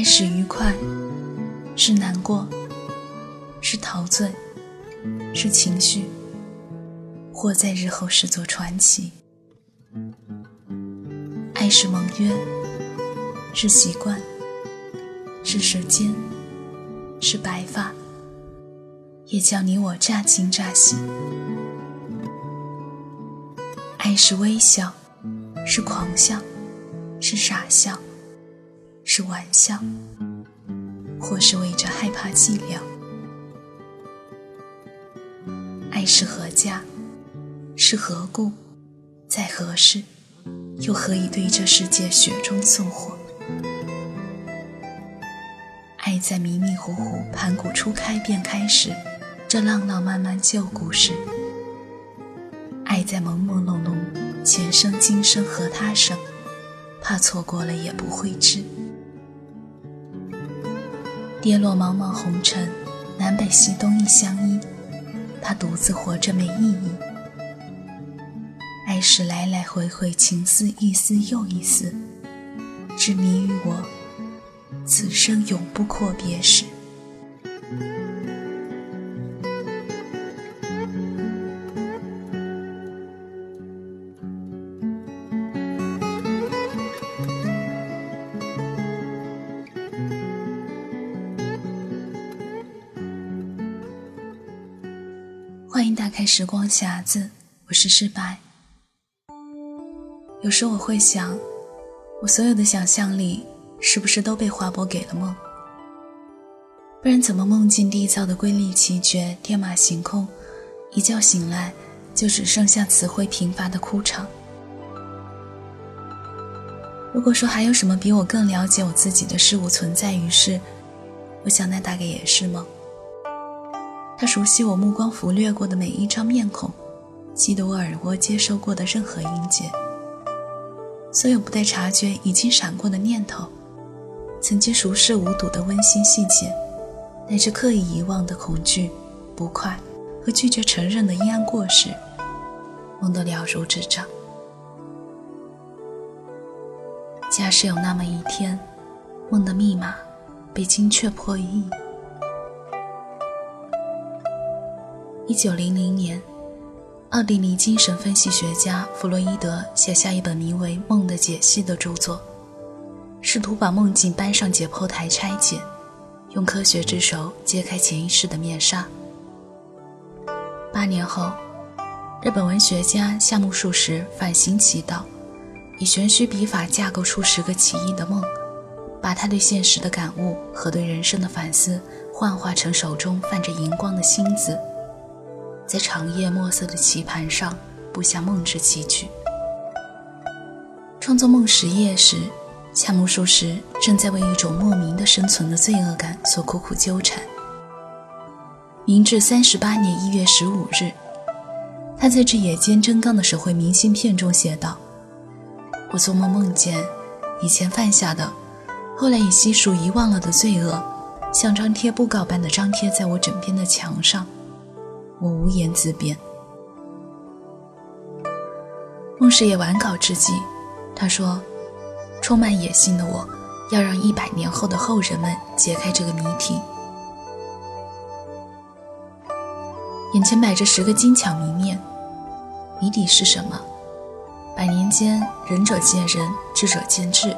爱是愉快，是难过，是陶醉，是情绪，或在日后视作传奇。爱是盟约，是习惯，是时间，是白发，也叫你我乍惊乍喜。爱是微笑，是狂笑，是傻笑。是玩笑，或是为着害怕寂寥。爱是何价，是何故，在何时，又何以对这世界雪中送火？爱在迷迷糊糊、盘古初开便开始，这浪浪漫漫旧故事；爱在朦朦胧胧，前生今生和他生，怕错过了也不会知。跌落茫茫红尘，南北西东亦相依。他独自活着没意义。爱是来来回回，情丝一丝又一丝，执迷于我此生永不阔别时。欢迎打开时光匣子，我是失败。有时我会想，我所有的想象力是不是都被划拨给了梦？不然怎么梦境缔造的瑰丽奇绝、天马行空，一觉醒来就只剩下词汇贫乏的哭场？如果说还有什么比我更了解我自己的事物存在于世，我想那大概也是梦。他熟悉我目光拂掠过的每一张面孔，记得我耳蜗接收过的任何音节，所有不带察觉已经闪过的念头，曾经熟视无睹的温馨细节，乃至刻意遗忘的恐惧、不快和拒绝承认的阴暗过失，梦得了如指掌。假使有那么一天，梦的密码被精确破译。一九零零年，奥地利精神分析学家弗洛伊德写下一本名为《梦的解析》的著作，试图把梦境搬上解剖台拆解，用科学之手揭开潜意识的面纱。八年后，日本文学家夏目漱石反行其道，以玄虚笔法架构出十个奇异的梦，把他对现实的感悟和对人生的反思幻化成手中泛着荧光的星子。在长夜墨色的棋盘上布下梦之棋局。创作《梦十夜》时，夏目漱石正在为一种莫名的生存的罪恶感所苦苦纠缠。明治三十八年一月十五日，他在这野间真刚的手绘明信片中写道：“我做梦梦见以前犯下的，后来已悉数遗忘了的罪恶，像张贴布告般的张贴在我枕边的墙上。”我无言自辩。孟师爷完稿之际，他说：“充满野心的我，要让一百年后的后人们解开这个谜题。眼前摆着十个精巧谜面，谜底是什么？百年间，仁者见仁，智者见智。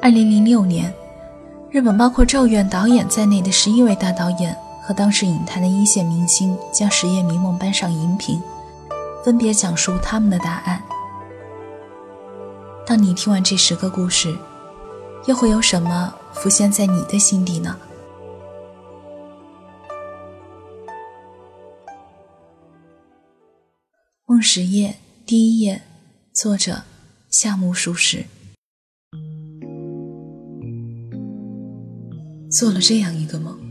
二零零六年，日本包括《咒怨》导演在内的十一位大导演。”和当时影坛的一线明星将《十夜迷梦》搬上荧屏，分别讲述他们的答案。当你听完这十个故事，又会有什么浮现在你的心底呢？《梦十夜》第一页，作者夏目漱石。做了这样一个梦。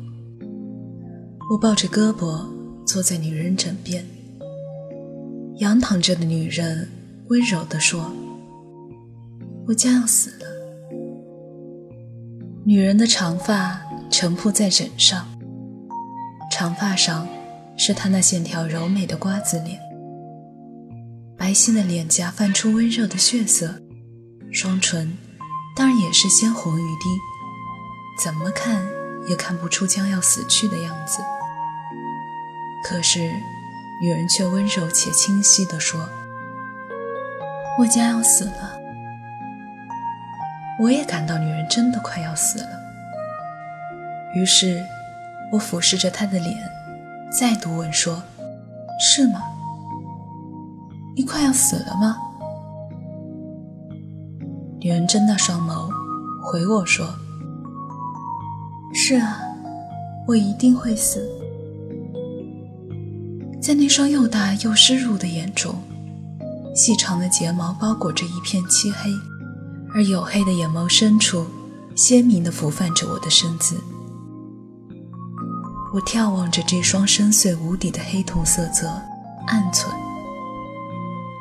我抱着胳膊坐在女人枕边，仰躺着的女人温柔地说：“我将要死了。”女人的长发沉铺在枕上，长发上是她那线条柔美的瓜子脸，白皙的脸颊泛出温热的血色，双唇当然也是鲜红欲滴，怎么看也看不出将要死去的样子。可是，女人却温柔且清晰地说：“我将要死了。”我也感到女人真的快要死了。于是，我俯视着她的脸，再度问说：“是吗？你快要死了吗？”女人睁大双眸，回我说：“是啊，我一定会死。”在那双又大又湿漉的眼中，细长的睫毛包裹着一片漆黑，而黝黑的眼眸深处，鲜明地浮泛着我的身姿。我眺望着这双深邃无底的黑瞳色泽，暗忖：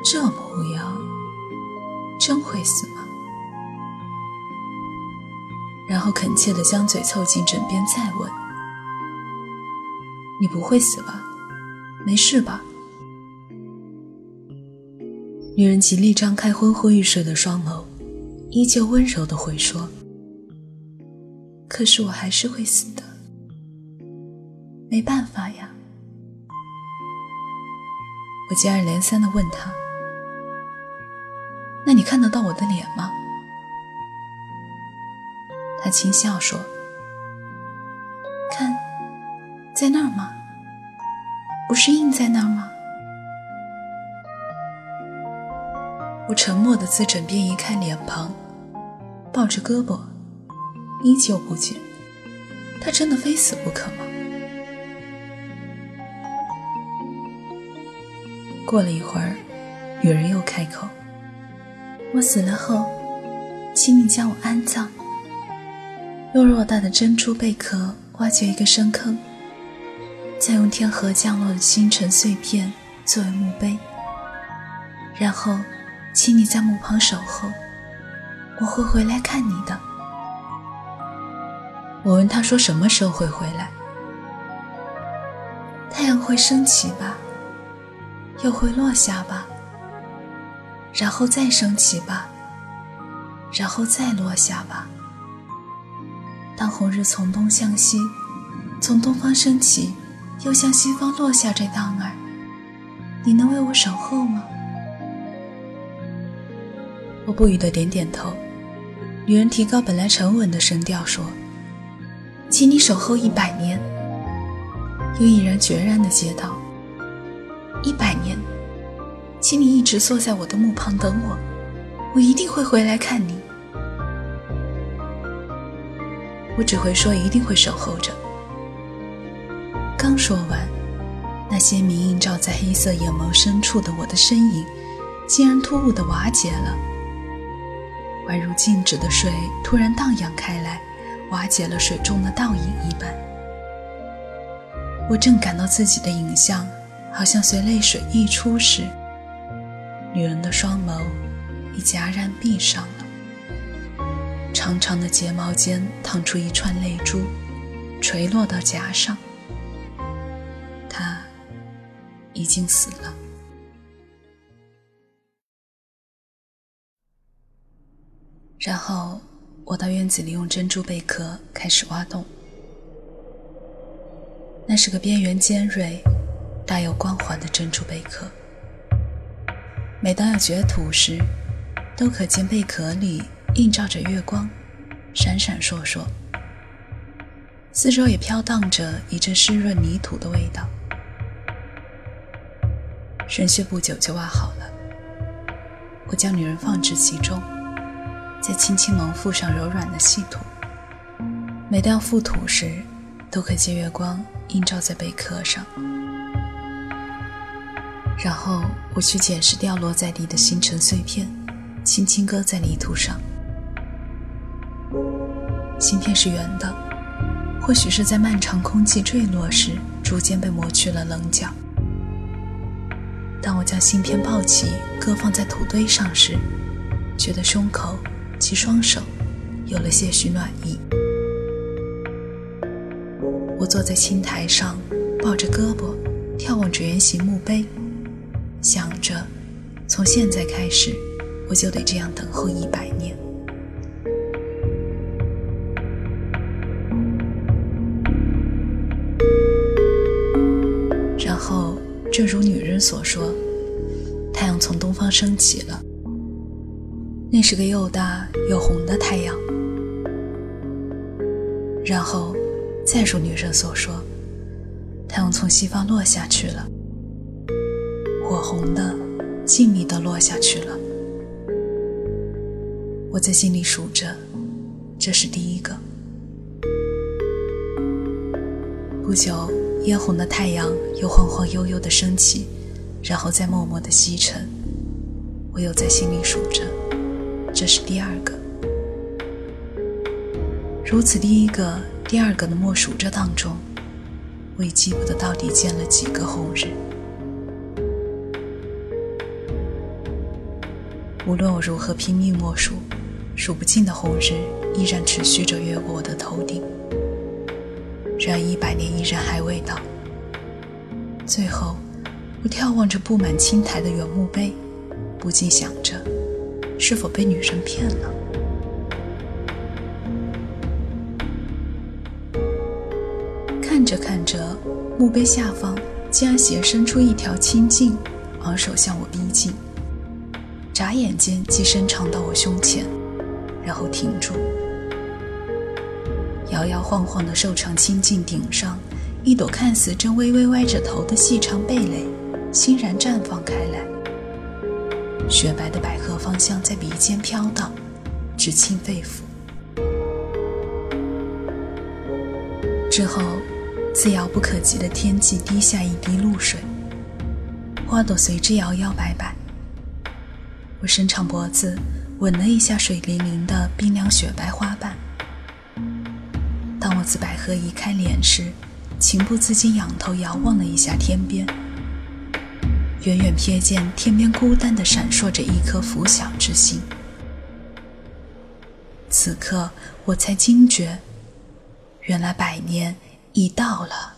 这模样，真会死吗？然后恳切地将嘴凑近枕边，再问：“你不会死吧？没事吧？”女人极力张开昏昏欲睡的双眸，依旧温柔地回说：“可是我还是会死的，没办法呀。”我接二连三地问她：“那你看得到我的脸吗？”他轻笑说：“看，在那儿吗？不是印在那儿吗？”我沉默的自枕边移开脸庞，抱着胳膊，依旧不解：他真的非死不可吗？过了一会儿，女人又开口：“我死了后，请你将我安葬。”用偌大的珍珠贝壳挖掘一个深坑，再用天河降落的星辰碎片作为墓碑，然后，请你在墓旁守候，我会回来看你的。我问他说：“什么时候会回来？”太阳会升起吧，又会落下吧，然后再升起吧，然后再落下吧。当红日从东向西，从东方升起，又向西方落下这当儿，你能为我守候吗？我不语的点点头。女人提高本来沉稳的声调说：“请你守候一百年。”又毅然决然的接道：“一百年，请你一直坐在我的墓旁等我，我一定会回来看你。”我只会说一定会守候着。刚说完，那些明映照在黑色眼眸深处的我的身影，竟然突兀的瓦解了，宛如静止的水突然荡漾开来，瓦解了水中的倒影一般。我正感到自己的影像好像随泪水溢出时，女人的双眸已戛然闭上了。长长的睫毛间淌出一串泪珠，垂落到颊上。已经死了。然后我到院子里用珍珠贝壳开始挖洞。那是个边缘尖锐、大有光环的珍珠贝壳。每当要掘土时，都可见贝壳里。映照着月光，闪闪烁烁，四周也飘荡着一阵湿润泥土的味道。神穴不久就挖好了，我将女人放置其中，再轻轻蒙覆上柔软的细土。每当覆土时，都可见月光映照在贝壳上。然后我去捡拾掉落在地的星辰碎片，轻轻搁在泥土上。芯片是圆的，或许是在漫长空气坠落时逐渐被磨去了棱角。当我将芯片抱起，搁放在土堆上时，觉得胸口及双手有了些许暖意。我坐在青苔上，抱着胳膊，眺望着圆形墓碑，想着，从现在开始，我就得这样等候一百年。正如女人所说，太阳从东方升起了，那是个又大又红的太阳。然后，再如女人所说，太阳从西方落下去了，火红的、静谧的落下去了。我在心里数着，这是第一个。不久，嫣红的太阳又晃晃悠悠地升起，然后再默默地西沉。我又在心里数着，这是第二个。如此，第一个、第二个的默数着当中，我已记不得到底见了几个红日。无论我如何拼命默数，数不尽的红日依然持续着越过我的头顶。然一百年依然还未到。最后，我眺望着布满青苔的原墓碑，不禁想着：是否被女神骗了？看着看着，墓碑下方竟然斜伸出一条青茎，昂首向我逼近。眨眼间，即伸长到我胸前，然后停住。摇摇晃晃的瘦长青茎顶上，一朵看似正微微歪着头的细长蓓蕾，欣然绽放开来。雪白的百合芳香在鼻尖飘荡，直沁肺腑。之后，自遥不可及的天际滴下一滴露水，花朵随之摇摇摆摆。我伸长脖子，吻了一下水灵灵的冰凉雪白花瓣。当我自百合移开脸时，情不自禁仰头遥望了一下天边，远远瞥见天边孤单的闪烁着一颗拂晓之星。此刻我才惊觉，原来百年已到了。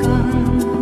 更